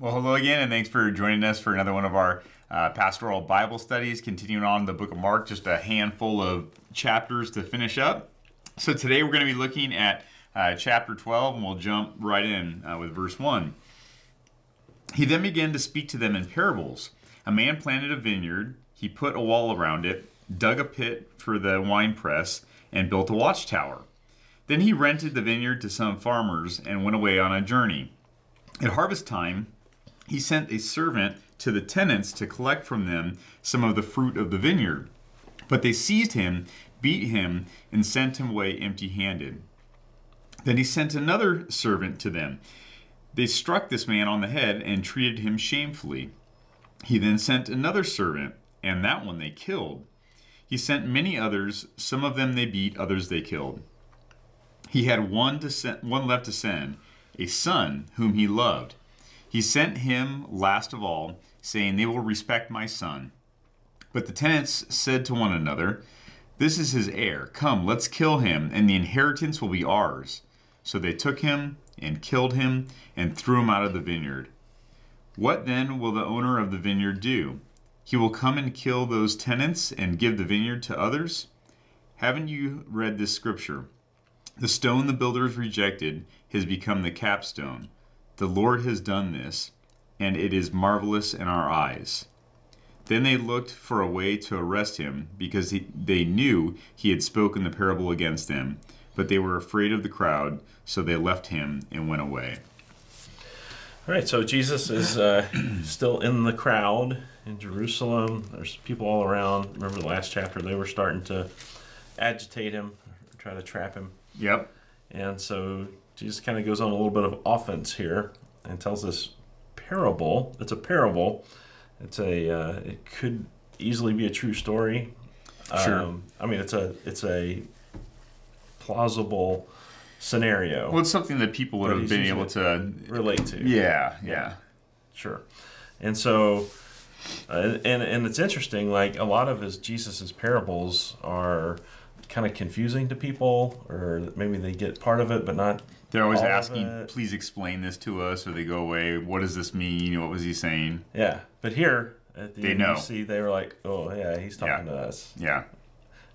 Well, hello again, and thanks for joining us for another one of our uh, pastoral Bible studies, continuing on the book of Mark, just a handful of chapters to finish up. So today we're going to be looking at uh, chapter 12, and we'll jump right in uh, with verse 1. He then began to speak to them in parables. A man planted a vineyard, he put a wall around it, dug a pit for the winepress, and built a watchtower. Then he rented the vineyard to some farmers and went away on a journey. At harvest time, he sent a servant to the tenants to collect from them some of the fruit of the vineyard. But they seized him, beat him, and sent him away empty handed. Then he sent another servant to them. They struck this man on the head and treated him shamefully. He then sent another servant, and that one they killed. He sent many others, some of them they beat, others they killed. He had one, to send, one left to send, a son whom he loved. He sent him last of all, saying, They will respect my son. But the tenants said to one another, This is his heir. Come, let's kill him, and the inheritance will be ours. So they took him and killed him and threw him out of the vineyard. What then will the owner of the vineyard do? He will come and kill those tenants and give the vineyard to others? Haven't you read this scripture? The stone the builders rejected has become the capstone. The Lord has done this, and it is marvelous in our eyes. Then they looked for a way to arrest him, because he, they knew he had spoken the parable against them. But they were afraid of the crowd, so they left him and went away. All right, so Jesus is uh, still in the crowd in Jerusalem. There's people all around. Remember the last chapter, they were starting to agitate him, try to trap him. Yep. And so Jesus kind of goes on a little bit of offense here and tells this parable. It's a parable. It's a. Uh, it could easily be a true story. Sure. Um, I mean, it's a. It's a plausible scenario. Well, it's something that people would have been able to. relate to. Yeah, yeah. Sure. And so, uh, and and it's interesting. Like a lot of his Jesus's parables are kind of confusing to people, or maybe they get part of it, but not. They're always asking, please explain this to us, or they go away. What does this mean? What was he saying? Yeah, but here at the They end, know. you see they were like, "Oh yeah, he's talking to us," Yeah.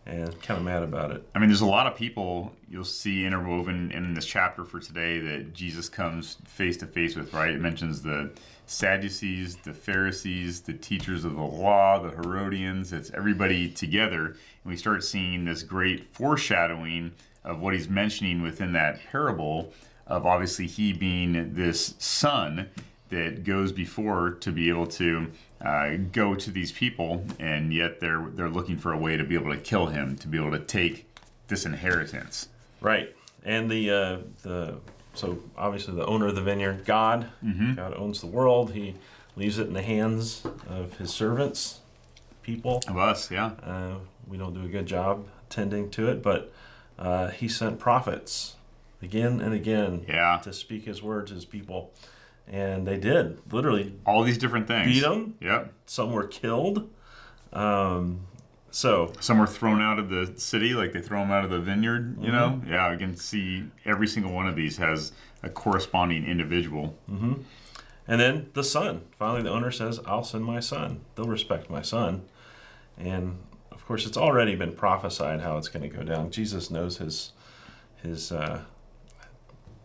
and kind of mad about it. I mean, there's a lot of people you'll see interwoven in this chapter for today that Jesus comes face to face with, right? It mentions the Sadducees, the Pharisees, the teachers of the law, the Herodians. It's everybody together. And we start seeing this great foreshadowing of what he's mentioning within that parable of obviously he being this son that goes before to be able to uh, go to these people, and yet they're they're looking for a way to be able to kill him, to be able to take this inheritance. Right, and the uh, the so obviously the owner of the vineyard, God, God owns the world. He leaves it in the hands of His servants, people. Of us, yeah, Uh, we don't do a good job tending to it, but uh, he sent prophets again and again yeah, to speak his word to his people. And they did, literally all these different things. beat them. Yep. Some were killed. Um, so, Some were thrown out of the city, like they throw them out of the vineyard. You know, yeah. I can see every single one of these has a corresponding individual. and then the son. Finally, the owner says, I'll send my son. They'll respect my son. And of course, it's already been prophesied how it's going to go down. Jesus knows his, his uh,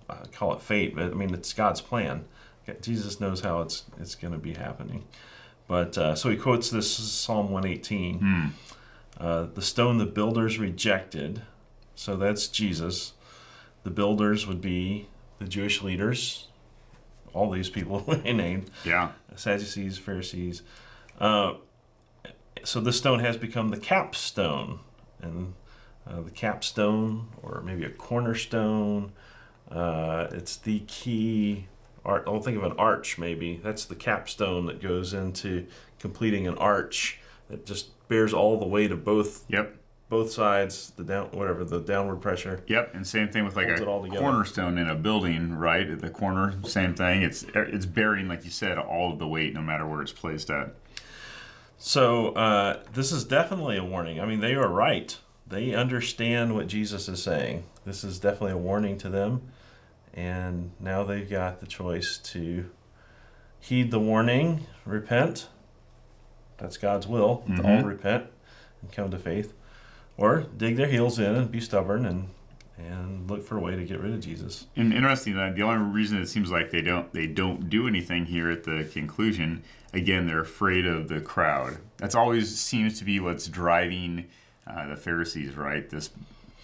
I call it fate, but I mean, it's God's plan. Jesus knows how it's it's going to be happening. But uh, so he quotes this Psalm 118. Hmm. Uh, the stone the builders rejected, so that's Jesus. The builders would be the Jewish leaders, all these people we named Yeah. Sadducees, Pharisees. Uh, so this stone has become the capstone, and uh, the capstone, or maybe a cornerstone. Uh, it's the key. Art. I'll think of an arch. Maybe that's the capstone that goes into completing an arch that just bears all the weight of both Yep. both sides. The down whatever the downward pressure. Yep, and same thing with like a cornerstone in a building, right? At the corner, same thing. It's it's bearing, like you said, all of the weight, no matter where it's placed at. So uh, this is definitely a warning. I mean, they are right. They understand what Jesus is saying. This is definitely a warning to them, and now they've got the choice to heed the warning, repent. That's God's will. To all repent and come to faith. Or dig their heels in and be stubborn and and look for a way to get rid of Jesus. And interesting that the only reason it seems like they don't they don't do anything here at the conclusion, again, they're afraid of the crowd. That's always seems to be what's driving uh, the Pharisees, right? This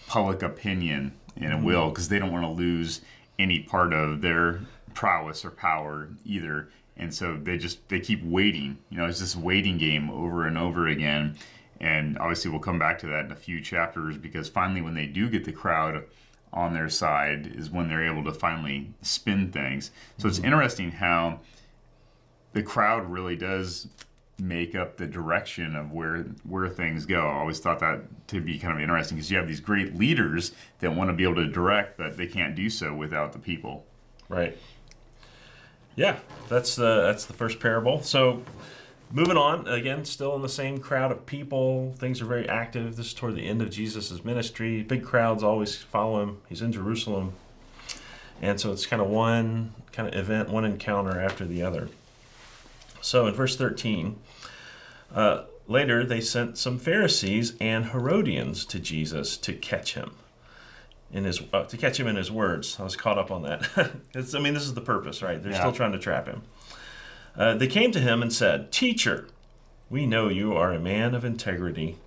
public opinion and a will, because they don't want to lose any part of their prowess or power either. And so they just they keep waiting. You know, it's this waiting game over and over again. And obviously, we'll come back to that in a few chapters because finally, when they do get the crowd on their side, is when they're able to finally spin things. So it's interesting how the crowd really does make up the direction of where where things go. I always thought that to be kind of interesting because you have these great leaders that want to be able to direct, but they can't do so without the people. Right. Yeah, that's the that's the first parable. So moving on, again, still in the same crowd of people. Things are very active. This is toward the end of Jesus' ministry. Big crowds always follow him. He's in Jerusalem. And so it's kind of one kind of event, one encounter after the other. So in verse 13, uh, later they sent some Pharisees and Herodians to Jesus to catch him in his uh, to catch him in his words. I was caught up on that. it's, I mean, this is the purpose, right? They're Yeah. still trying to trap him. Uh, they came to him and said, "Teacher, we know you are a man of integrity.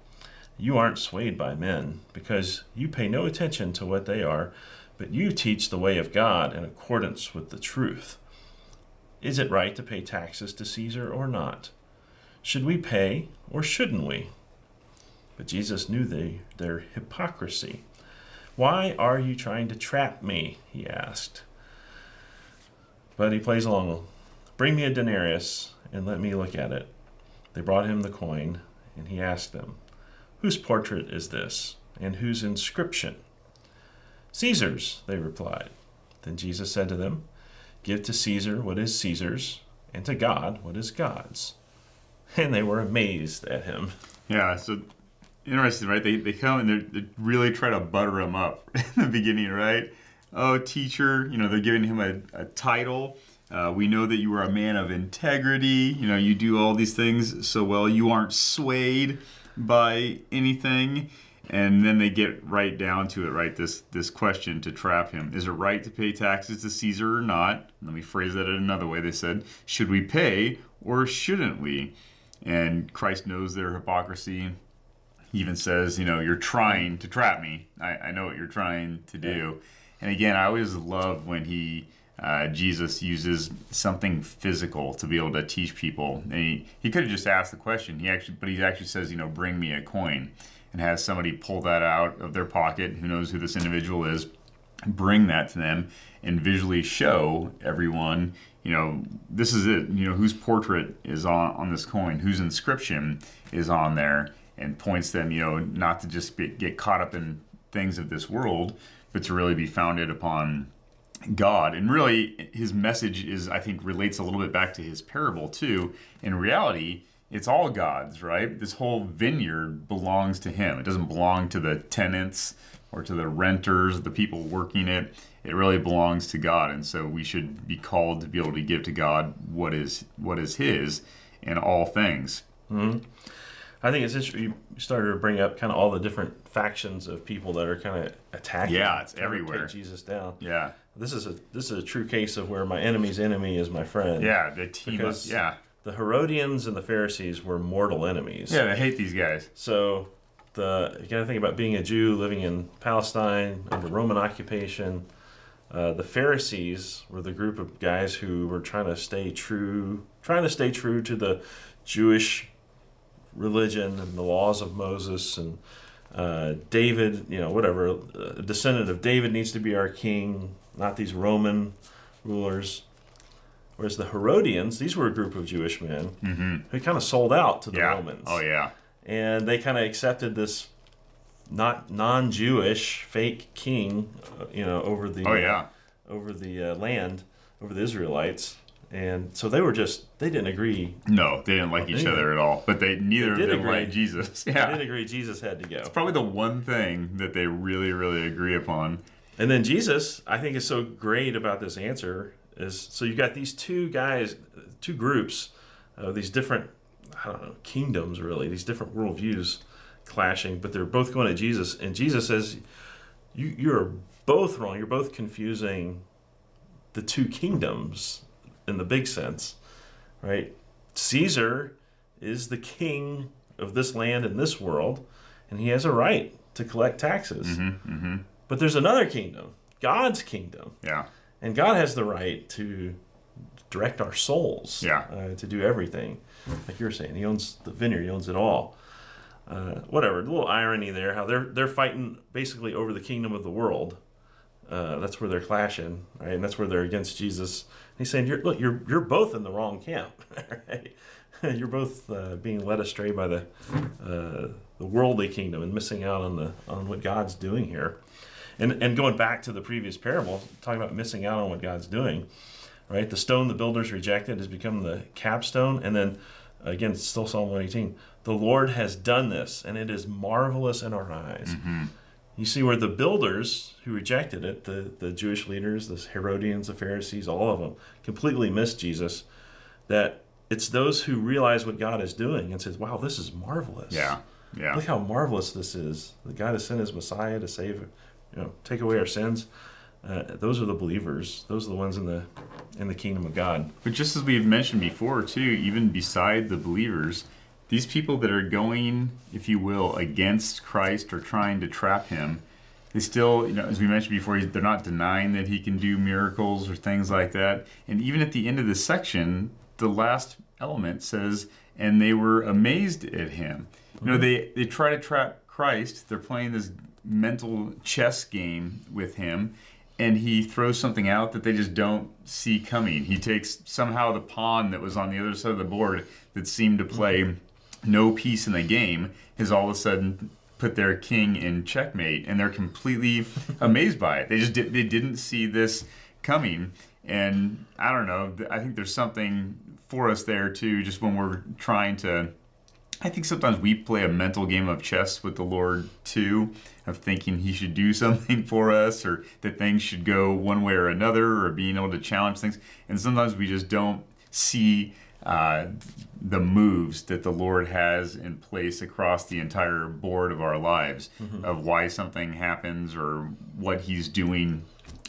You aren't swayed by men because you pay no attention to what they are, but you teach the way of God in accordance with the truth. Is it right to pay taxes to Caesar or not? Should we pay or shouldn't we?" But Jesus knew they, their hypocrisy. Why are you trying to trap me? he asked. But he plays along. Bring me a denarius and let me look at it. They brought him the coin, and he asked them, Whose portrait is this, and whose inscription? Caesar's, they replied. Then Jesus said to them, Give to Caesar what is Caesar's, and to God what is God's. And they were amazed at him. Yeah, so interesting, right? They, they come and they're, really try to butter him up in the beginning, right? Oh, teacher, you know, they're giving him a, a title. Uh, we know that you are a man of integrity. You know, you do all these things so well. You aren't swayed by anything. And then they get right down to it, right? This this question to trap him: Is it right to pay taxes to Caesar or not? Let me phrase that in another way. They said, "Should we pay or shouldn't we?" And Christ knows their hypocrisy. He even says, "You know, you're trying to trap me. I, I know what you're trying to do." And again, I always love when he uh, Jesus uses something physical to be able to teach people. And he, he could have just asked the question. He actually, but he actually says, you know, bring me a coin, and has somebody pull that out of their pocket. Who knows who this individual is? Bring that to them and visually show everyone, you know, this is it. You know, whose portrait is on on this coin, whose inscription is on there, and points them, you know, not to just be, get caught up in things of this world, but to really be founded upon God. And really, his message is, I think, relates a little bit back to his parable, too. In reality, it's all God's, right? This whole vineyard belongs to him. It doesn't belong to the tenants or to the renters, the people working it. It really belongs to God. And so we should be called to be able to give to God what is what is his in all things. Mm-hmm. I think it's interesting. You started to bring up kind of all the different factions of people that are kind of attacking. Yeah, it's to take. Jesus down. Yeah. This is a this is a true case of where my enemy's enemy is my friend. Yeah, the team up. Yeah. The Herodians and the Pharisees were mortal enemies. Yeah, they hate these guys. So the you got to think about being a Jew living in Palestine under Roman occupation. Uh, the Pharisees were the group of guys who were trying to stay true, trying to stay true to the Jewish religion and the laws of Moses and uh, David. You know, whatever a descendant of David needs to be our king, not these Roman rulers. Whereas the Herodians, these were a group of Jewish men who kind of sold out to the Yeah. Romans Oh yeah. and they kind of accepted this not non-Jewish fake king, uh, you know, over the Oh yeah. over the uh, land, over the Israelites, and so they were just they didn't agree. No, they didn't like each They- other at all. But they neither They of did them agree. liked Jesus. They Yeah. didn't agree Jesus had to go. It's probably the one thing that they really, really agree upon. And then Jesus, I think, is so great about this answer is so you've got these two guys, two groups of these different, I don't know, kingdoms really, these different worldviews clashing, but they're both going to Jesus, and Jesus says, "You you're both wrong. You're both confusing the two kingdoms in the big sense, right? Caesar is the king of this land and this world, and he has a right to collect taxes. Mm-hmm. But there's another kingdom, God's kingdom, Yeah. And God has the right to direct our souls, Yeah. uh, to do everything. Like you were saying, He owns the vineyard, He owns it all. Uh, whatever, a little irony there, how they're they're fighting basically over the kingdom of the world. Uh, that's where they're clashing, right? And that's where they're against Jesus. And he's saying, you're, "Look, you're you're both in the wrong camp, right? you're both uh, being led astray by the uh, the worldly kingdom and missing out on the on what God's doing here." And and going back to the previous parable, talking about missing out on what God's doing, right? The stone the builders rejected has become the capstone, and then again, still Psalm 118. The Lord has done this, and it is marvelous in our eyes. Mm-hmm. You see where the builders who rejected it, the, the Jewish leaders, the Herodians, the Pharisees, all of them, completely missed Jesus. That it's those who realize what God is doing and says, "Wow, this is marvelous." Yeah. Yeah. Look how marvelous this is. The God has sent His Messiah to save, you know, take away our sins. Uh, those are the believers. Those are the ones in the in the kingdom of God. But just as we've mentioned before, too, even beside the believers, these people that are going, if you will, against Christ or trying to trap him, they still, you know, as we mentioned before, they're not denying that he can do miracles or things like that. And even at the end of this section, the last element says, and they were amazed at him. You know, they, they try to trap Christ. They're playing this mental chess game with him and he throws something out that they just don't see coming. He takes somehow the pawn that was on the other side of the board that seemed to play no piece in the game has all of a sudden put their king in checkmate, and they're completely amazed by it. They just did, they didn't see this coming, and I don't know. I think there's something for us there too, just when we're trying to I think sometimes we play a mental game of chess with the Lord too, of thinking He should do something for us or that things should go one way or another or being able to challenge things. And sometimes we just don't see uh, the moves that the Lord has in place across the entire board of our lives of why something happens or what He's doing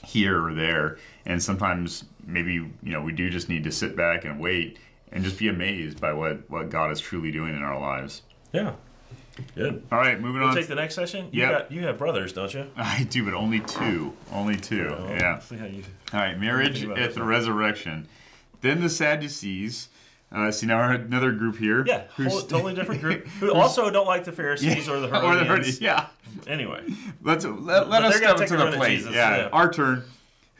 here or there. And sometimes maybe, you know, we do just need to sit back and wait and just be amazed by what, what God is truly doing in our lives. Yeah. Good. All right, moving We'll on. take the next session. You you have brothers, don't you? I do, but only two. Only two. Oh, yeah. See how you. All right, marriage at this the one. resurrection. Then the Sadducees. Uh, see, now we're another group here. Yeah, who's- whole, totally different group. Who also don't like the Pharisees or the or the Herodians. Herodians. Yeah. Anyway, Let's let, let us they're gonna step to the run plate. Jesus, yeah, yeah. our turn.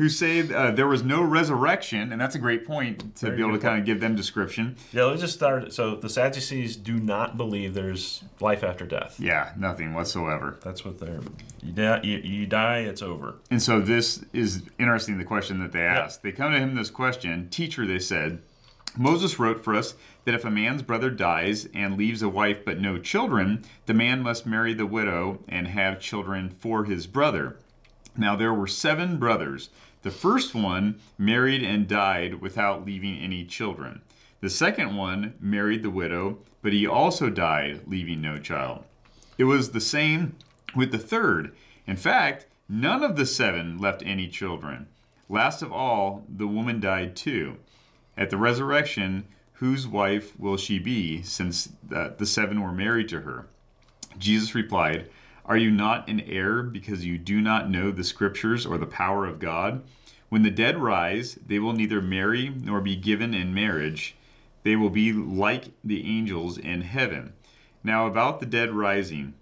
Who say uh, there was no resurrection, and that's a great point to Very be able to good kind of give them description. yeah. Let's just start. So the Sadducees do not believe there's life after death. Yeah, nothing whatsoever. That's what they're. You die. You, you die. It's over. And so this is interesting, the question that they asked. They come to him this question Teacher, they said, Moses wrote for us that if a man's brother dies and leaves a wife but no children, the man must marry the widow and have children for his brother. Now there were seven brothers. The first one married and died without leaving any children. The second one married the widow, but he also died, leaving no child. It was the same with the third. In fact, none of the seven left any children. Last of all, the woman died too. At the resurrection, whose wife will she be, since the, the seven were married to her? Jesus replied, Are you not in error because you do not know the scriptures or the power of God? When the dead rise, they will neither marry nor be given in marriage. They will be like the angels in heaven. Now, about the dead rising,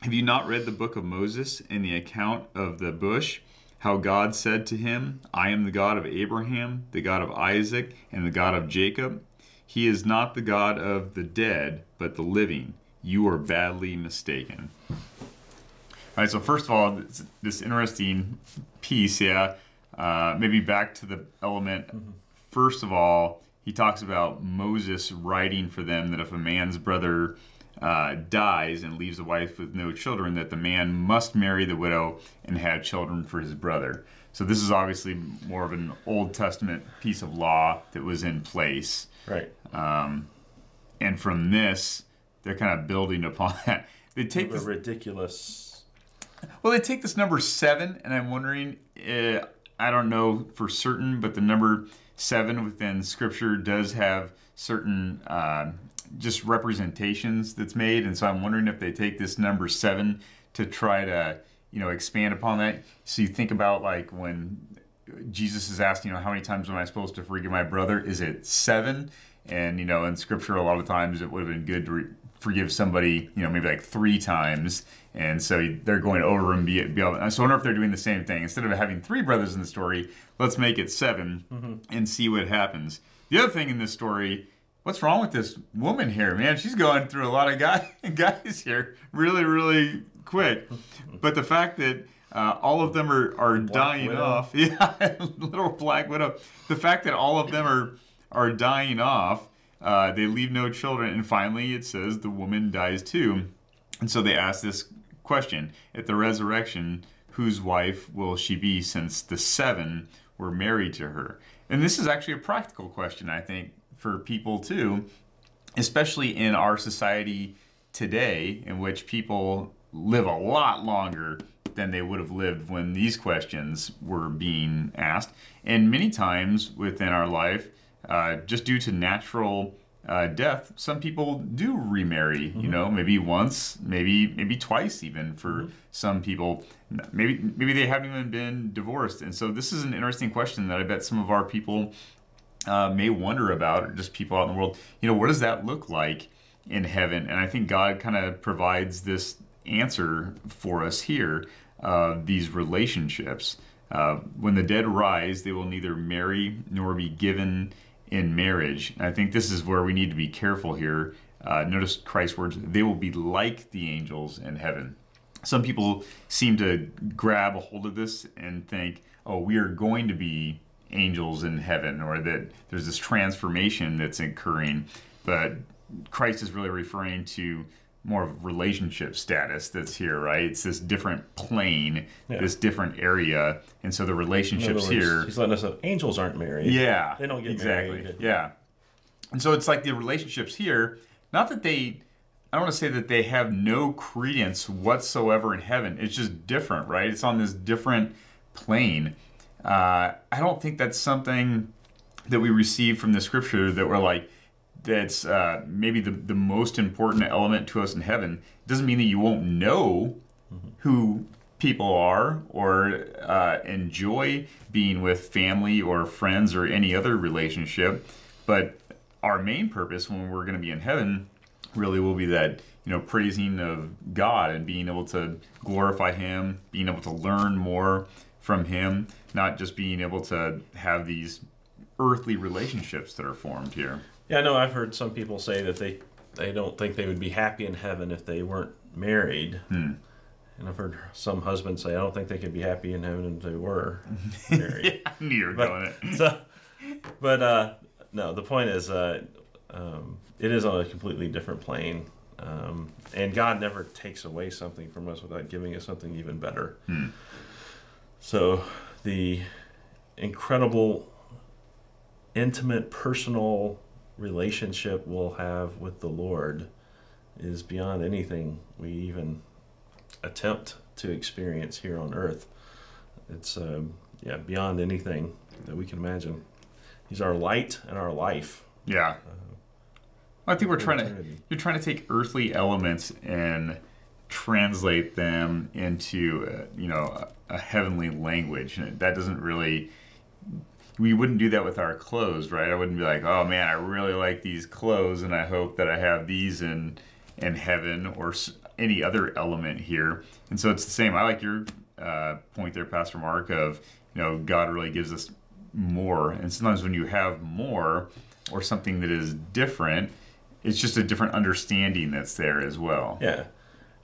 have you not read the book of Moses and the account of the bush? How God said to him, I am the God of Abraham, the God of Isaac, and the God of Jacob. He is not the God of the dead, but the living. You are badly mistaken. All right, so first of all, this, this interesting piece, yeah, uh, maybe back to the element. First of all, he talks about Moses writing for them that if a man's brother uh, dies and leaves a wife with no children, that the man must marry the widow and have children for his brother. So this is obviously more of an Old Testament piece of law that was in place. Right. And from this, they're kind of building upon that. They take A this, ridiculous. Well, they take this number seven, and I'm wondering, uh, I don't know for certain, but the number seven within Scripture does have certain uh, just representations that's made, and so I'm wondering if they take this number seven to try to, you know, expand upon that. So you think about like when Jesus is asked, you know, how many times am I supposed to forgive my brother? Is it seven? And you know, in Scripture, a lot of times it would have been good to re- forgive somebody, you know, maybe like three times. And so they're going over and be, be able. So I wonder if they're doing the same thing. Instead of having three brothers in the story, let's make it 7 and see what happens. The other thing in this story, what's wrong with this woman here, man? She's going through a lot of guy, guys here, really, really quick. But the fact that uh, all of them are, are dying widow. off, yeah, little black widow. The fact that all of them are are dying off, uh, they leave no children, and finally it says the woman dies too. And so they ask this question at the resurrection, whose wife will she be since the seven were married to her? And this is actually a practical question, I think, for people too, especially in our society today, in which people live a lot longer than they would have lived when these questions were being asked. And many times within our life, uh, just due to natural uh, death, some people do remarry. You know, maybe once, maybe maybe twice, even for some people. Maybe maybe they haven't even been divorced. And so this is an interesting question that I bet some of our people uh, may wonder about, or just people out in the world. You know, what does that look like in heaven? And I think God kind of provides this answer for us here. Uh, these relationships. Uh, when the dead rise, they will neither marry nor be given in marriage. And I think this is where we need to be careful here. Uh, notice Christ's words: "They will be like the angels in heaven." Some people seem to grab a hold of this and think, "Oh, we are going to be angels in heaven," or that there's this transformation that's occurring. But Christ is really referring to more of relationship status that's here, right? It's this different plane, Yeah. this different area, and so the relationships words, here. He's letting us know angels aren't married. Yeah, They don't get exactly. married. Yeah, and so it's like the relationships here. Not that they, I don't want to say that they have no credence whatsoever in heaven. It's just different, right? It's on this different plane. Uh, I don't think that's something that we receive from the scripture that we're like that's uh, maybe the, the most important element to us in heaven it doesn't mean that you won't know who people are or uh, enjoy being with family or friends or any other relationship but our main purpose when we're going to be in heaven really will be that you know praising of god and being able to glorify him being able to learn more from him not just being able to have these earthly relationships that are formed here Yeah, I know. I've heard some people say that they they don't think they would be happy in heaven if they weren't married. Hmm. And I've heard some husbands say, I don't think they could be happy in heaven if they were married. I knew you were But- it. so, but uh, no, the point is, uh, um, it is on a completely different plane, um, and God never takes away something from us without giving us something even better. Hmm. So, the incredible, intimate, personal relationship we'll have with the Lord is beyond anything we even attempt to experience here on earth. It's um, yeah beyond anything that we can imagine. He's our light and our life. Yeah. I think we're trying to you're trying to take earthly elements and translate them into uh, you know a, a heavenly language and that doesn't really we wouldn't do that with our clothes right? I wouldn't be like oh man i really like these clothes and i hope that i have these in in heaven or s- any other element here. And so it's the same. I like your uh, point there pastor mark of you know god really gives us more. And sometimes when you have more or something that is different it's just a different understanding that's there as well. Yeah,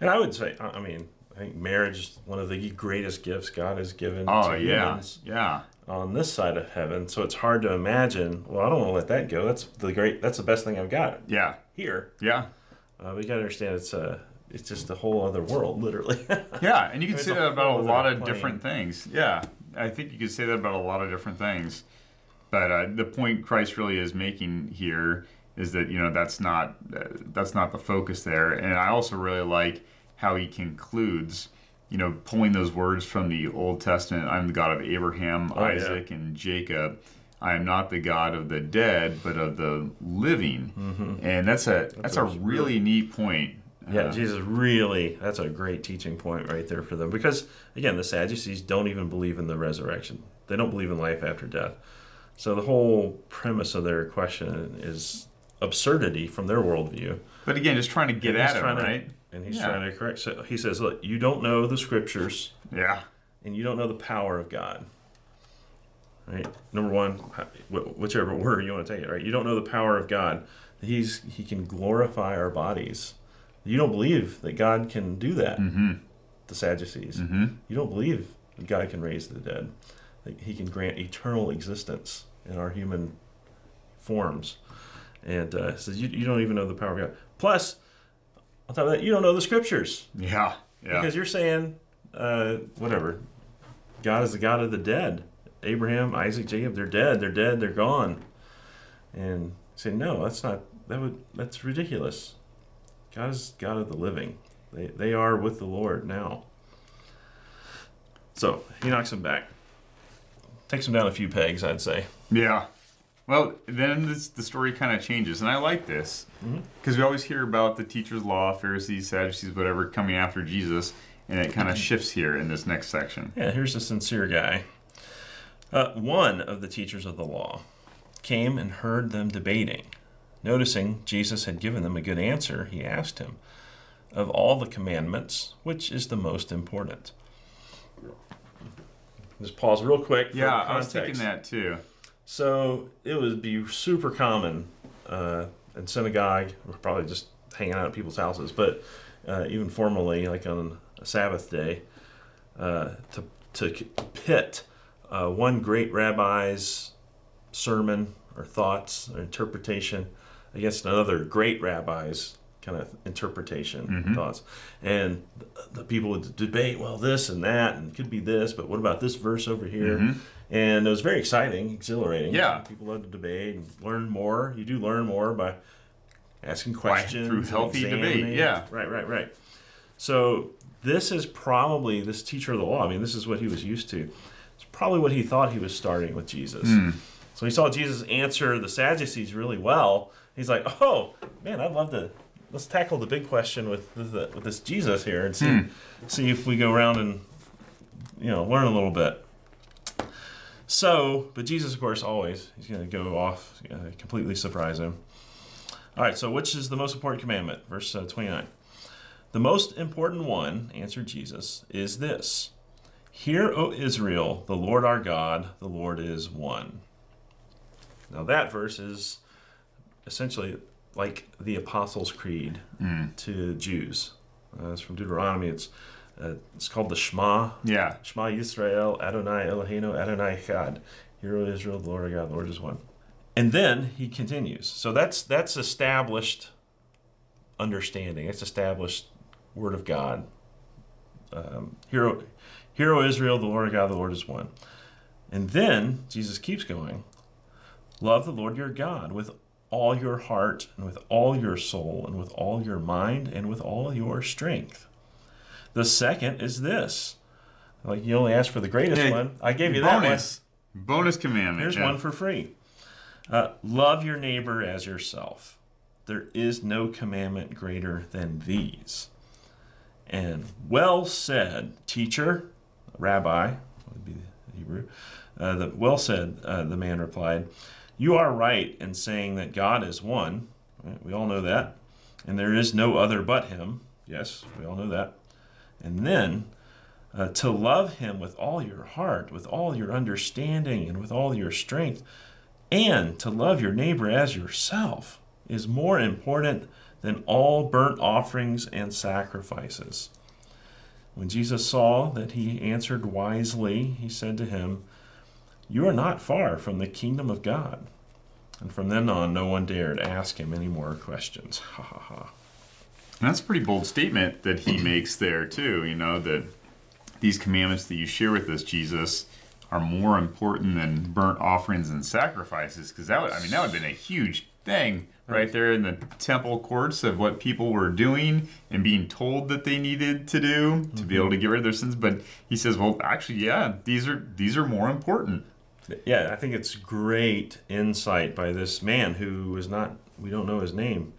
and I would say, I mean, I think marriage is one of the greatest gifts God has given oh to yeah. humans. Yeah on this side of heaven. So it's hard to imagine. Well, I don't want to let that go. That's the great. That's the best thing I've got yeah here. yeah Uh, but you gotta understand, it's a, it's just a whole other world, literally. yeah and you can say that about a lot of plane. different things yeah I think you could say that about a lot of different things. But uh, the point Christ really is making here is that you know that's not uh, that's not the focus there. And I also really like how he concludes, you know, pulling those words from the Old Testament. I'm the God of Abraham, Oh, yeah. Isaac, and Jacob. I am not the God of the dead, but of the living. And that's a that's, a a really neat point. Yeah, Uh, Jesus really, that's a great teaching point right there for them. Because, again, the Sadducees don't even believe in the resurrection, they don't believe in life after death. So the whole premise of their question is absurdity from their worldview. But again, just trying to get And at him, to- right? And he's Yeah. trying to correct. So he says, Look, you don't know the scriptures Yeah. and you don't know the power of God. Right? Number one, whichever word you want to take it, right? You don't know the power of God. He's He can glorify our bodies. You don't believe that God can do that. Mm-hmm. The Sadducees. Mm-hmm. You don't believe that God can raise the dead. That He can grant eternal existence in our human forms. And uh, says you, you don't even know the power of God. Plus, on top of that, you don't know the scriptures. Yeah. Yeah. Because you're saying, uh, whatever, God is the God of the dead. Abraham, Isaac, Jacob, they're dead. They're dead. They're gone. And say, no, that's not. That would. That's ridiculous. God is God of the living. They they are with the Lord now. So he knocks him back. Takes him down a few pegs, I'd say. Yeah. Well, then this, the story kind of changes, and I like this because we always hear about the teachers' law, Pharisees, Sadducees, whatever, coming after Jesus, and it kind of shifts here in this next section. Yeah, here's a sincere guy. Uh, one of the teachers of the law came and heard them debating. Noticing Jesus had given them a good answer, he asked him, Of all the commandments, which is the most important? Just pause real quick. For Yeah, I was thinking that too. So it would be super common uh, in synagogue, probably just hanging out at people's houses, but uh, even formally, like on a Sabbath day, uh, to to pit uh, one great rabbi's sermon or thoughts or interpretation against another great rabbi's kind of interpretation Mhm. thoughts, and the people would debate. Well, this and that, and it could be this, but what about this verse over here? Mhm. And it was very exciting, exhilarating. Yeah. people love to debate and learn more. You do learn more by asking questions through healthy debate, yeah. right, right, right. So this is probably this teacher of the law. I mean, this is what he was used to. It's probably what he thought he was starting with Jesus. Hmm. So he saw Jesus answer the Sadducees really well. He's like, "Oh man, I'd love to." Let's tackle the big question with the, with this Jesus here and see Hmm. see if we go around and you know learn a little bit. So, but Jesus, of course, always he's going to go off, uh, completely surprise him. All right. So, which is the most important commandment? Verse uh, twenty-nine. The most important one, answered Jesus, is this: Hear, O Israel, the Lord our God, the Lord is one. Now, that verse is essentially like the Apostles' Creed Mm. to Jews. Uh, it's from Deuteronomy. It's uh, it's called the Shema. Yeah. Shema Yisrael, Adonai Eloheinu, Adonai Echad. Hero Israel, the Lord our God, the Lord is one. And then he continues. So that's that's established understanding. It's established Word of God. Um, hear, O- hear, O Israel, the Lord our God, the Lord is one. And then Jesus keeps going. Love the Lord your God with all your heart and with all your soul and with all your mind and with all your strength. The second is this. Like you only asked for the greatest Hey, one. I gave you that one. Bonus. Bonus commandment. Here's yeah. one for free. Uh, love your neighbor as yourself. There is no commandment greater than these. And well said, teacher, rabbi, would be the Hebrew. Uh, the, well said, uh, the man replied. You are right in saying that God is one. Right? We all know that. And there is no other but him. Yes, we all know that. And then uh, to love him with all your heart, with all your understanding, and with all your strength, and to love your neighbor as yourself is more important than all burnt offerings and sacrifices. When Jesus saw that he answered wisely, he said to him, You are not far from the kingdom of God. And from then on, no one dared ask him any more questions. Ha ha ha. And that's a pretty bold statement that he makes there too. You know that these commandments that you share with us, Jesus, are more important than burnt offerings and sacrifices because that would I mean that would have been a huge thing right there in the temple courts of what people were doing and being told that they needed to do to be able to get rid of their sins but he says well actually yeah these are these are more important Yeah, I think it's great insight by this man who is not, we don't know his name.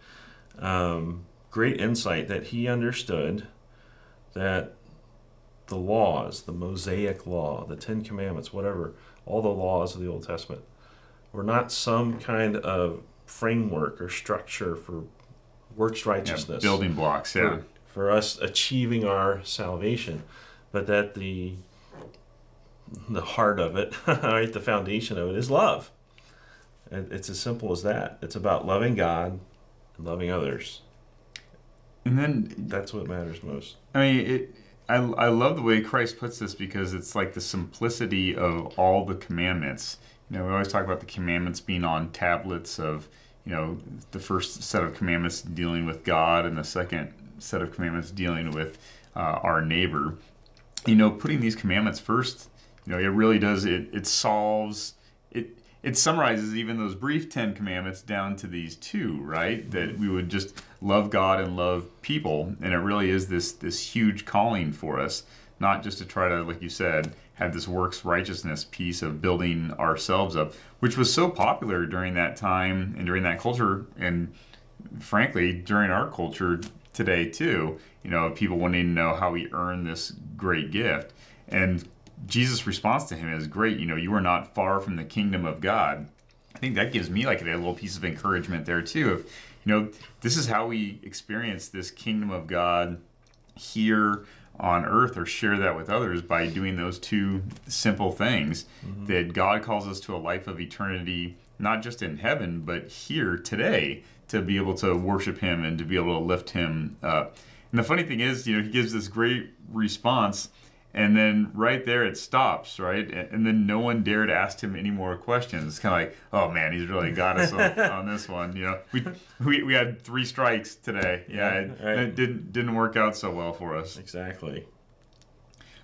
Um, great insight that he understood that the laws, the Mosaic law, the Ten Commandments, whatever, all the laws of the Old Testament were not some kind of framework or structure for works Yeah, righteousness building blocks yeah for, for us achieving our salvation, but that the the heart of it, right, the foundation of it is love. It- It's as simple as that. It's about loving God and loving others. And then That's what matters most. I mean, it. I, I love the way Christ puts this because it's like the simplicity of all the commandments. You know, we always talk about the commandments being on tablets of, you know, the first set of commandments dealing with God and the second set of commandments dealing with uh, our neighbor. You know, putting these commandments first, you know, it really does. It it solves it. It summarizes even those brief Ten Commandments down to these two, right? That we would just love God and love people, and it really is this this huge calling for us, not just to try to, like you said, have this works righteousness piece of building ourselves up, which was so popular during that time and during that culture, and frankly during our culture today too. You know, people wanting to know how we earn this great gift, and Jesus' response to him is great. You know, you are not far from the kingdom of God. I think that gives me like a little piece of encouragement there too. Of you know, this is how we experience this kingdom of God here on earth or share that with others by doing those two simple things mm-hmm. that God calls us to a life of eternity, not just in heaven, but here today to be able to worship Him and to be able to lift Him up. And the funny thing is, you know, He gives this great response. And then right there it stops, right? And then no one dared ask him any more questions. It's kind of like, oh man, he's really got us on, on this one. You know, we, we we had three strikes today. Yeah, it, right. it didn't didn't work out so well for us. Exactly.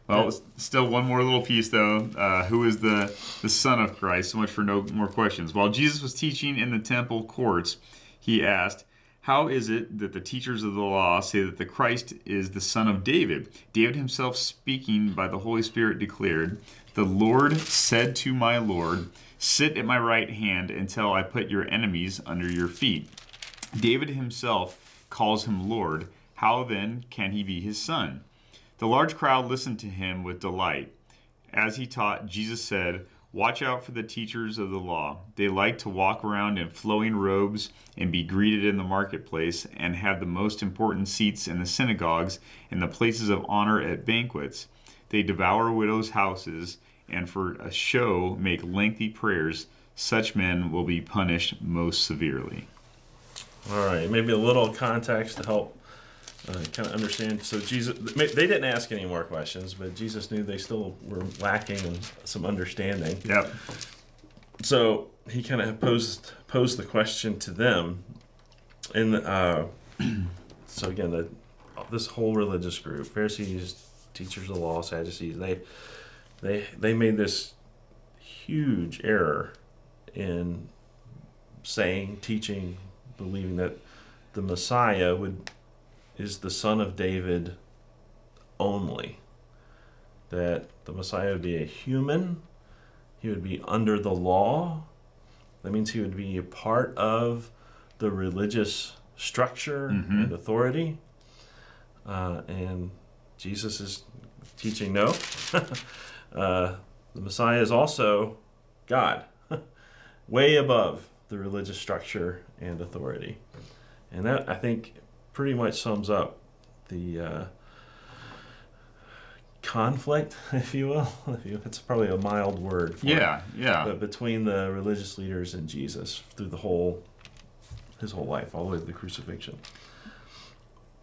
Well, still one more little piece though. Uh, who is the the Son of Christ? So much for no more questions. While Jesus was teaching in the temple courts, he asked, "How is it that the teachers of the law say that the Christ is the Son of David?" David himself, speaking by the Holy Spirit, declared, "The Lord said to my Lord." Sit at my right hand until I put your enemies under your feet. David himself calls him Lord. How then can he be his son? The large crowd listened to him with delight. As he taught, Jesus said, Watch out for the teachers of the law. They like to walk around in flowing robes and be greeted in the marketplace and have the most important seats in the synagogues and the places of honor at banquets. They devour widows' houses and for a show make lengthy prayers. Such men will be punished most severely. All right. Maybe a little context to help uh, kind of understand. So Jesus, they didn't ask any more questions, but Jesus knew they still were lacking in some understanding. Yep. so he kind of posed posed the question to them and uh, so again the, this whole religious group pharisees teachers of the law sadducees they they they made this huge error in saying teaching believing that the messiah would is the son of david only that the messiah would be a human he would be under the law. That means he would be a part of the religious structure Mhm. and authority. Uh, and Jesus is teaching no. uh, the Messiah is also God, way above the religious structure and authority. And that, I think, pretty much sums up the uh, conflict, if you will. If you- It's probably a mild word. For it Yeah, yeah. but between the religious leaders and Jesus through the whole his whole life, all the way to the crucifixion.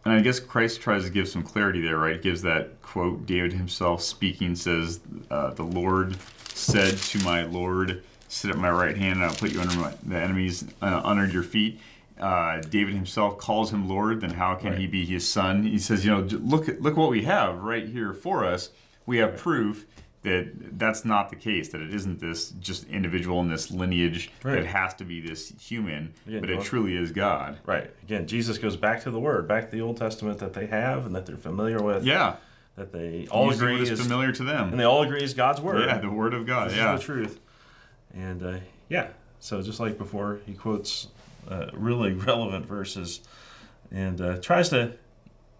And I guess Christ tries to give some clarity there, right? Gives that quote, David himself speaking says, uh, The Lord said to my Lord, Sit at my right hand, and I'll put you under my, the enemies uh, under your feet. Uh, David himself calls him Lord, then how can Right. he be his son? He says, You know, look, at- look what we have right here for us. We have proof that that's not the case. That it isn't this just individual in this lineage. Right. That has to be this human, Yeah, but it well- truly is God. Right. Again, Jesus goes back to the Word, back to the Old Testament that they have and that they're familiar with. Yeah, That they all agree is familiar to them. and they all agree is God's Word. Yeah, the Word of God. This yeah, the truth. And uh, yeah, so just like before, he quotes uh, really relevant verses and uh, tries to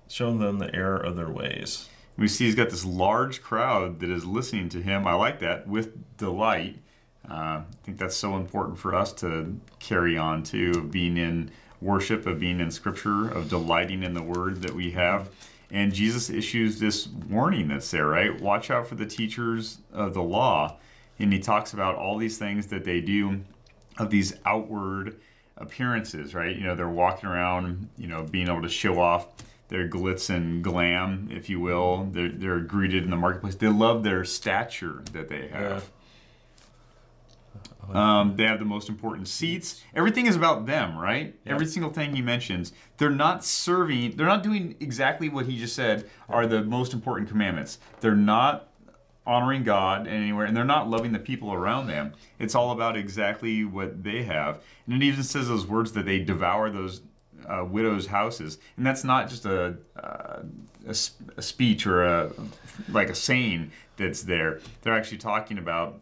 show them the error of their ways. we see he's got this large crowd that is listening to him. I like that with delight. Uh, I think that's so important for us to carry on too, of being in worship, of being in Scripture, of delighting in the Word that we have. And Jesus issues this warning that's there, right? Watch out for the teachers of the law. And he talks about all these things that they do of these outward appearances, right? You know, they're walking around, you know, being able to show off their glitz and glam, if you will. They're, they're greeted in the marketplace. They love their stature that they have. Um, they have the most important seats. Everything is about them, right? Yeah. Every single thing he mentions. They're not serving, they're not doing exactly what he just said are the most important commandments. They're not honoring God anywhere, and they're not loving the people around them. It's all about exactly what they have. And it even says those words that they devour those uh, widows' houses. And that's not just a, uh, a, a speech or a like a saying that's there. They're actually talking about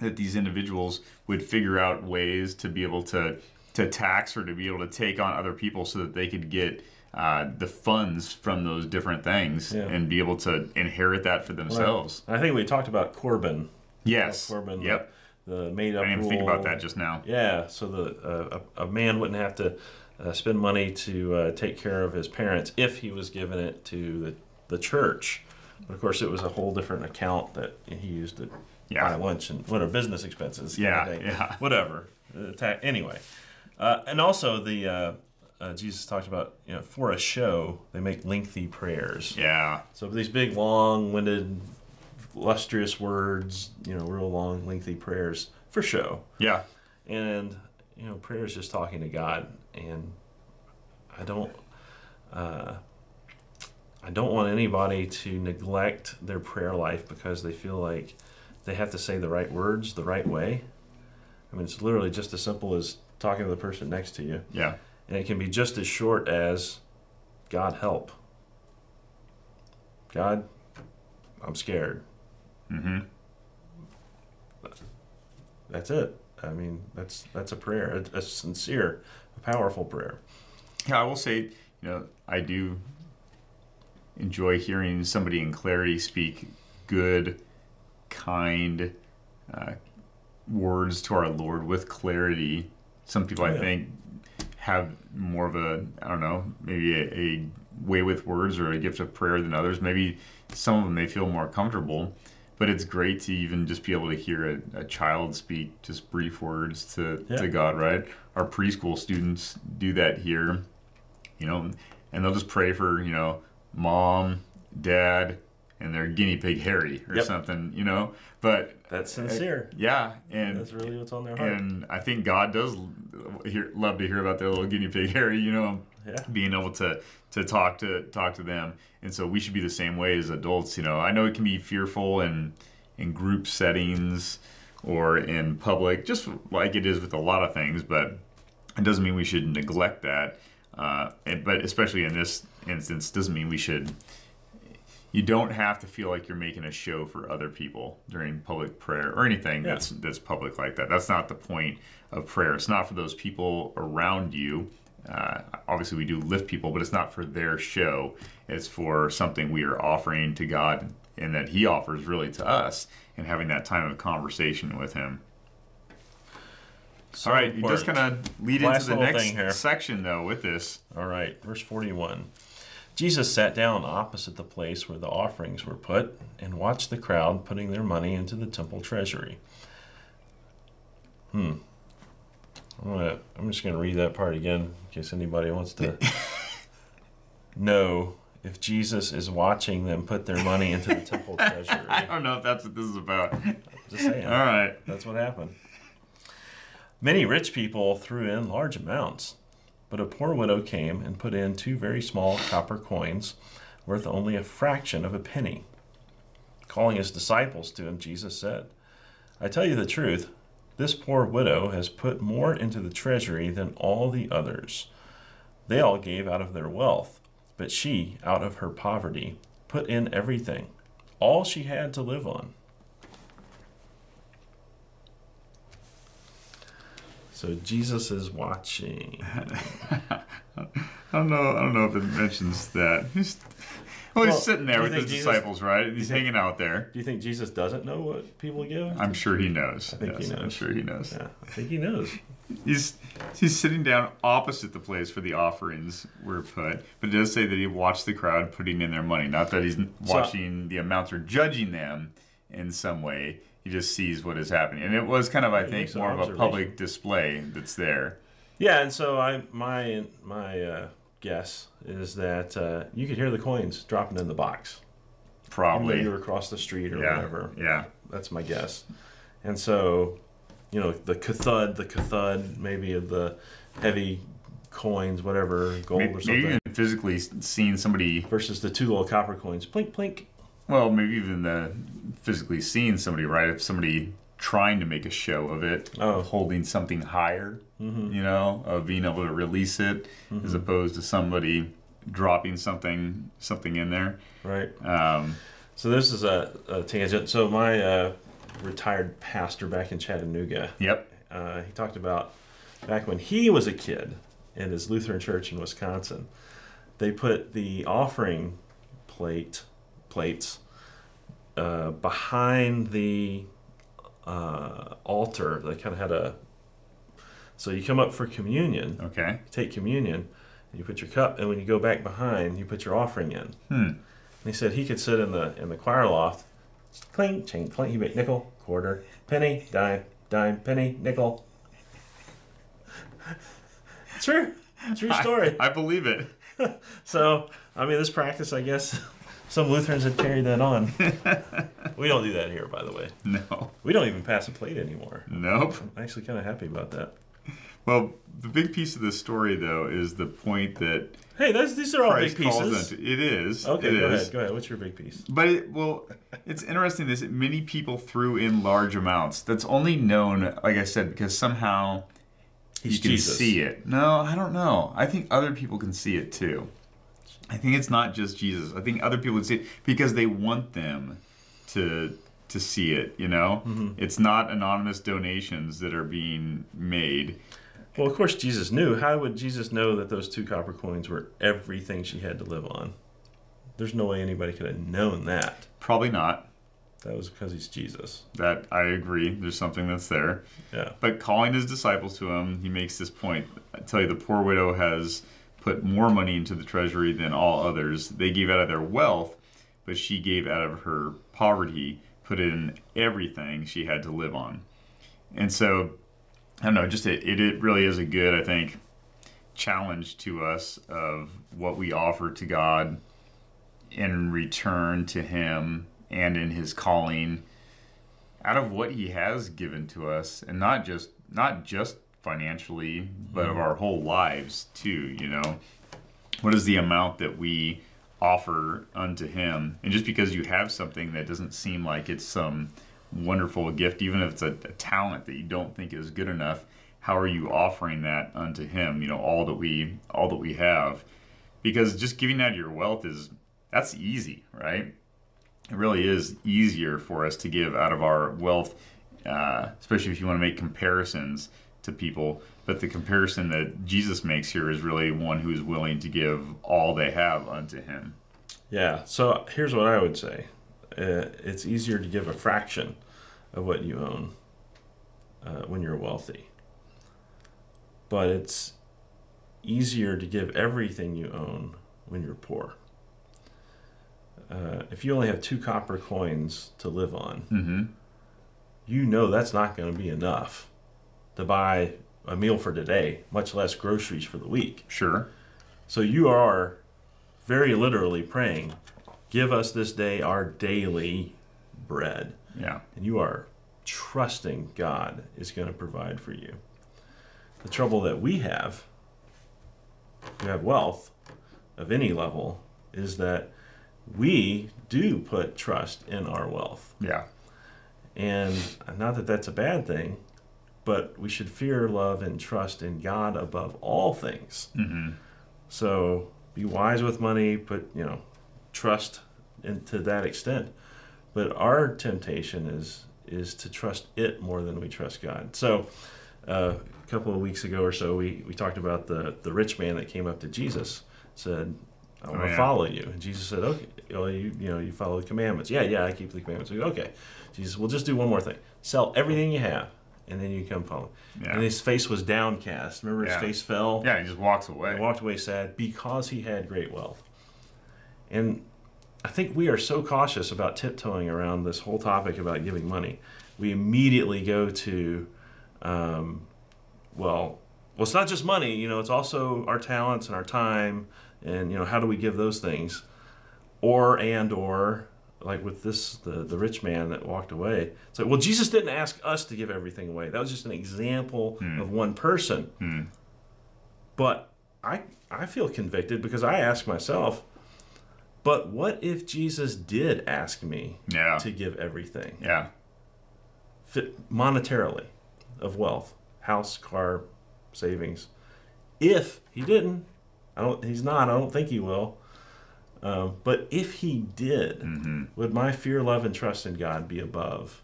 that these individuals would figure out ways to be able to to tax or to be able to take on other people so that they could get uh, the funds from those different things Yeah. and be able to inherit that for themselves. I think we talked about Corban. Yes. Corban. Yep. The made up I didn't even rule. think about that just now. Yeah, so the uh, a, a man wouldn't have to uh, spend money to uh, take care of his parents if he was giving it to the, the church. But of course, it was a whole different account that he used to Yeah. buy lunch and what are business expenses. Yeah, yeah. Whatever. Uh, ta- anyway, uh, and also the uh, uh, Jesus talked about you know for a show they make lengthy prayers. Yeah. So these big, long-winded, lustrous words, you know, real long, lengthy prayers for show Yeah. and you know prayer is just talking to god and i don't uh, i don't want anybody to neglect their prayer life because they feel like they have to say the right words the right way i mean it's literally just as simple as talking to the person next to you Yeah. And it can be just as short as god help god i'm scared Mm-hmm. that's it i mean that's that's a prayer a, a sincere a powerful prayer Yeah, I will say, you know, I do enjoy hearing somebody in clarity speak good, kind uh, words to our Lord with clarity. Some people, I Yeah. think, have more of a, I don't know, maybe a, a way with words or a gift of prayer than others. Maybe some of them they feel more comfortable. But it's great to even just be able to hear a, a child speak just brief words to, Yeah. to God, right? Our preschool students do that here you know, and they'll just pray for, you know, mom, dad, and their guinea pig Harry or Yep. something, you know. But that's sincere yeah, and that's really what's on their heart and I think God does hear, love to hear about their little guinea pig Harry, you know, yeah being able to to talk to talk to them. And so we should be the same way as adults, you know. I know it can be fearful in in group settings or in public, just like it is with a lot of things, but it doesn't mean we should neglect that. Uh, and, but especially in this instance, doesn't mean we should. You don't have to feel like you're making a show for other people during public prayer or anything Yeah. that's that's public like that. That's not the point of prayer. It's not for those people around you. Uh, obviously, we do lift people, but it's not for their show. It's for something we are offering to God and that He offers really to us, and having that time of conversation with Him. So All right, you just important. kind of lead Last into the little thing here. next section though with this. All right, verse 41. Jesus sat down opposite the place where the offerings were put and watched the crowd putting their money into the temple treasury. Hmm. I'm, gonna, I'm just going to read that part again in case anybody wants to know if Jesus is watching them put their money into the temple treasury. I don't know if that's what this is about. Just saying. All right. That's what happened. Many rich people threw in large amounts, but a poor widow came and put in two very small copper coins worth only a fraction of a penny. calling his disciples to him, Jesus said, I tell you the truth, this poor widow has put more into the treasury than all the others. They all gave out of their wealth, but she, out of her poverty, put in everything, all she had to live on. So Jesus is watching. I don't know. I don't know if it mentions that. He's, well, Well, he's sitting there with his Jesus- disciples, right? He's think- hanging out there. Do you think Jesus doesn't know what people give? I'm sure he knows. I think he Yes, I'm knows. sure he knows. Yeah, I think he knows. He's he's sitting down opposite the place where the offerings were put, but it does say that he watched the crowd putting in their money. Not that he's watching the amounts or judging them in some way. He just sees what is happening, and it was kind of, I he think, more of a public display that's there. Yeah, and so I my my uh, guess is that uh, you could hear the coins dropping in the box. Probably, you were across the street or yeah, whatever. yeah. That's my guess. And so, you know, the cathud, the cathud, maybe of the heavy coins, whatever, gold Maybe, or maybe something, even physically seeing somebody versus the two little copper coins, plink plink. Well, maybe even the physically seeing somebody, right? If somebody trying to make a show of it, Oh. holding something higher, Mm-hmm. you know, of being able to release it, as opposed to somebody dropping something something in there. Right. Um, So this is a, a tangent. So my uh, retired pastor back in Chattanooga, yep. uh, he talked about back when he was a kid in his Lutheran church in Wisconsin, they put the offering plate plates uh, behind the uh, altar. They kind of had a so you come up for communion, Okay. take communion, and you put your cup, and when you go back behind, you put your offering in. Hmm. And he said he could sit in the in the choir loft, clink, chink, clink. He make nickel, quarter, penny, dime, dime, penny, nickel. True, true story. I, I believe it. So I mean, this practice, I guess, some Lutherans have carried that on. we don't do that here, by the way. No. We don't even pass a plate anymore. Nope. I'm actually kind of happy about that. Well, the big piece of this story, though, is the point that Hey, these are all Christ big pieces. It is. Okay, it go is. ahead. Go ahead. What's your big piece? But it, well, it's interesting. This many people threw in large amounts. That's only known, like I said, because somehow He's you can Jesus. see it. No, I don't know. I think other people can see it too. I think it's not just Jesus. I think other people can see it because they want them to to see it. You know, Mm-hmm. it's not anonymous donations that are being made. Well, of course, Jesus knew. How would Jesus know that those two copper coins were everything she had to live on? There's no way anybody could have known that. Probably not. That was because he's Jesus. That I agree. There's something that's there. Yeah. But calling his disciples to him, he makes this point. I tell you, the poor widow has put more money into the treasury than all others. They gave out of their wealth, but she gave out of her poverty, put in everything she had to live on. And so, I don't know, just it, it, it really is a good, I think, challenge to us of what we offer to God in return to Him and in His calling out of what he has given to us and not just not just financially but of our whole lives too you know? What is the amount that we offer unto him? And just because you have something that doesn't seem like it's some wonderful gift even if it's a, a talent that you don't think is good enough how are you offering that unto him you know all that we all that we have? Because just giving out your wealth is that's easy right? It really is easier for us to give out of our wealth, uh, especially if you want to make comparisons to people. But the comparison that Jesus makes here is really one who is willing to give all they have unto him. Yeah. So here's what I would say uh, it's easier to give a fraction of what you own uh, when you're wealthy, but it's easier to give everything you own when you're poor. Uh, if you only have two copper coins to live on, Mm-hmm. you know that's not going to be enough to buy a meal for today, much less groceries for the week. Sure. So you are very literally praying, Give us this day our daily bread. Yeah. And you are trusting God is going to provide for you. The trouble that we have, who have wealth of any level, is that we do put trust in our wealth. Yeah. And not that that's a bad thing, but we should fear, love, and trust in God above all things. Mm-hmm. So be wise with money, put, you know, trust in, to that extent. But our temptation is is to trust it more than we trust God. So uh, a couple of weeks ago or so, we, we talked about the, the rich man that came up to Jesus, said, I want to Oh, yeah. follow you. And Jesus said, okay, well, you, you know, you follow the commandments. Yeah, yeah, I keep the commandments. Go, okay. Jesus, we'll just do one more thing. Sell everything you have, and then you come follow. Yeah. And his face was downcast. Remember his Yeah. face fell? Yeah, he just walks away. and walked away sad because he had great wealth. And I think we are so cautious about tiptoeing around this whole topic about giving money. We immediately go to, um, well, well, it's not just money. You know, it's also our talents and our time, and you know, how do we give those things? Or and or like with this the the rich man that walked away. It's like, well, Jesus didn't ask us to give everything away. That was just an example of one person. Hmm. But I I feel convicted because I ask myself, but what if Jesus did ask me Yeah. to give everything Yeah. fit monetarily of wealth, house, car, savings? If he didn't, I don't. He's not. I don't think he will. Um, but if he did, Mm-hmm. would my fear, love, and trust in God be above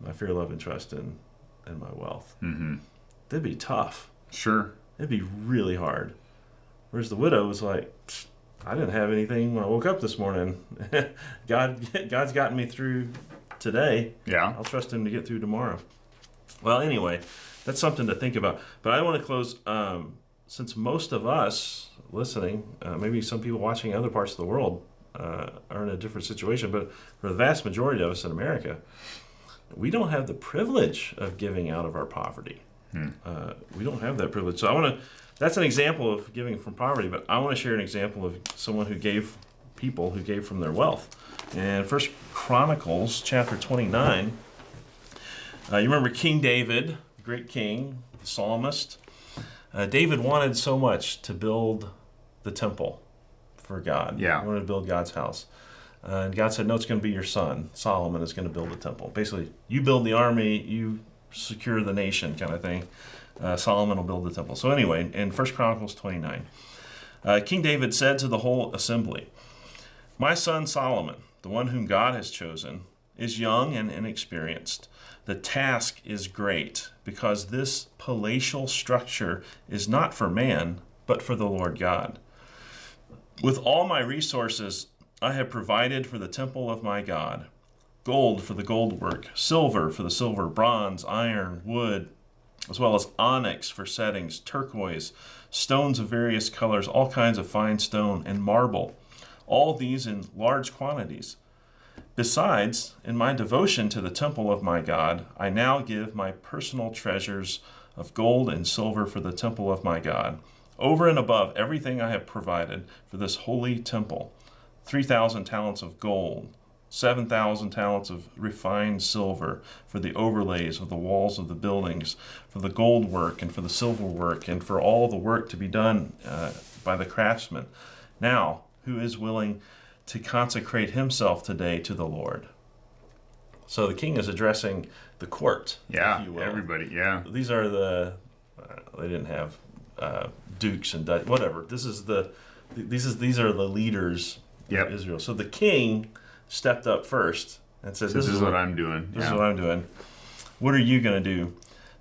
my fear, love, and trust in in my wealth? Mm-hmm. That'd be tough. Sure. It'd be really hard. Whereas the widow was like, I didn't have anything when I woke up this morning. God, God's gotten me through today. Yeah. I'll trust Him to get through tomorrow. Well, anyway, that's something to think about. But I want to close. Um, since most of us listening, uh, maybe some people watching in other parts of the world uh, are in a different situation, but for the vast majority of us in America, we don't have the privilege of giving out of our poverty. Uh, we don't have that privilege. So I want to. That's an example of giving from poverty, but I want to share an example of someone who gave people who gave from their wealth. And First Chronicles chapter 29. Uh, you remember King David, the great king, the psalmist. Uh, David wanted so much to build the temple for God. Yeah. He wanted to build God's house. Uh, and God said, No, it's going to be your son. Solomon is going to build the temple. Basically, you build the army, you secure the nation, kind of thing. Uh, Solomon will build the temple. So, anyway, in 1 Chronicles 29, uh, King David said to the whole assembly, My son Solomon, the one whom God has chosen, is young and inexperienced. The task is great because this palatial structure is not for man, but for the Lord God. With all my resources, I have provided for the temple of my God gold for the gold work, silver for the silver, bronze, iron, wood, as well as onyx for settings, turquoise, stones of various colors, all kinds of fine stone, and marble, all these in large quantities. Besides, in my devotion to the temple of my God, I now give my personal treasures of gold and silver for the temple of my God, over and above everything I have provided for this holy temple 3,000 talents of gold, 7,000 talents of refined silver for the overlays of the walls of the buildings, for the gold work and for the silver work, and for all the work to be done uh, by the craftsmen. Now, who is willing to consecrate himself today to the Lord? So the king is addressing the court, Yeah. if you will. Everybody. Yeah. These are the, uh, they didn't have uh, dukes and du- whatever. This is the, these is these are the leaders Yep. of Israel. So the king stepped up first and said, This, is what I'm doing. this yeah. is what I'm doing. What are you going to do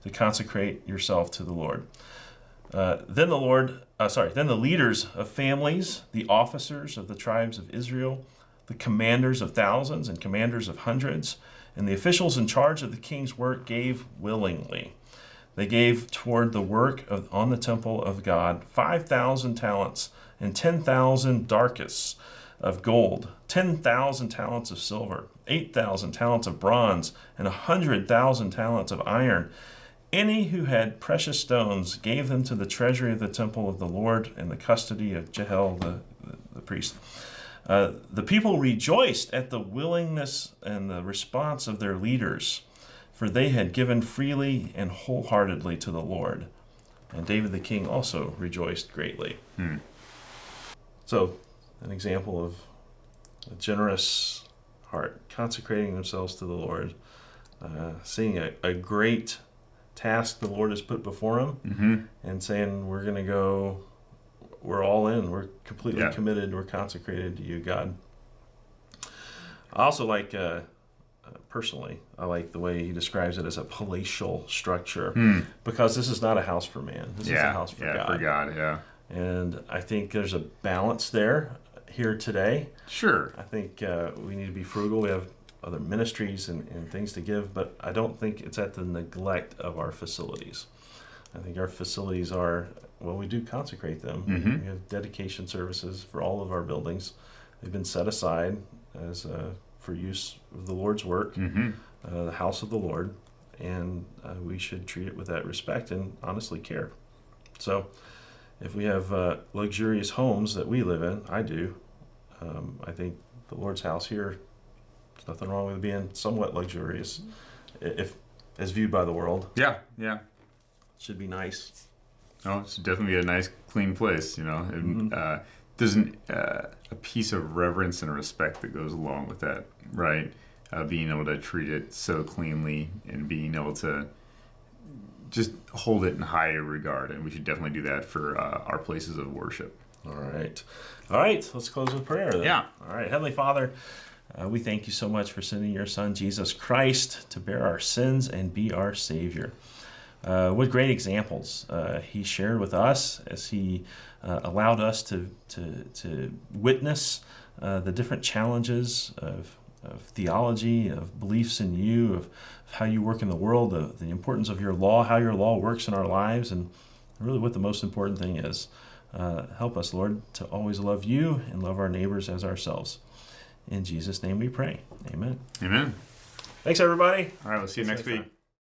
to consecrate yourself to the Lord? Uh, then the Lord, uh, sorry, then the leaders of families, the officers of the tribes of Israel, the commanders of thousands and commanders of hundreds, and the officials in charge of the king's work gave willingly. They gave toward the work of, on the temple of God 5,000 talents and 10,000 darics of gold, 10,000 talents of silver, 8,000 talents of bronze, and 100,000 talents of iron. Any who had precious stones gave them to the treasury of the temple of the Lord in the custody of Jehiel the, the, the priest. Uh, the people rejoiced at the willingness and the response of their leaders, for they had given freely and wholeheartedly to the Lord. And David the king also rejoiced greatly. So an example of a generous heart, consecrating themselves to the Lord, uh, seeing a, a great task the Lord has put before him Mm-hmm. and saying, We're going to go, we're all in, we're completely Yeah. committed, we're consecrated to you, God. I also like, uh, uh, personally, I like the way he describes it as a palatial structure Hmm. because this is not a house for man, this is a house for yeah. God. For God. Yeah. And I think there's a balance there here today. Sure. I think uh, we need to be frugal. We have other ministries and, and things to give, but I don't think it's at the neglect of our facilities. I think our facilities are, well, we do consecrate them. Mhm. We have dedication services for all of our buildings. They've been set aside as uh, for use of the Lord's work, Mm-hmm. uh, the house of the Lord, and uh, we should treat it with that respect and honestly care. So, if we have uh, luxurious homes that we live in, I do, um, I think the Lord's house here, there's nothing wrong with being somewhat luxurious, if as viewed by the world. Yeah. Yeah. should be nice. Oh, it's definitely a nice, clean place. You know, and Mhm. uh, there's an, uh, a piece of reverence and respect that goes along with that, right? Uh, being able to treat it so cleanly and being able to just hold it in high regard, and we should definitely do that for uh, our places of worship. All right. All right. Let's close with prayer. Then. Yeah. All right. Heavenly Father, uh, we thank you so much for sending your Son, Jesus Christ, to bear our sins and be our Savior. Uh, what great examples uh, he shared with us as he uh, allowed us to, to, to witness uh, the different challenges of, of theology, of beliefs in you, of how you work in the world, the, the importance of your law, how your law works in our lives, and really what the most important thing is. Uh, help us, Lord, to always love you and love our neighbors as ourselves. In Jesus' name we pray. Amen. Amen. Thanks, everybody. All right, we'll see you See next next week. time.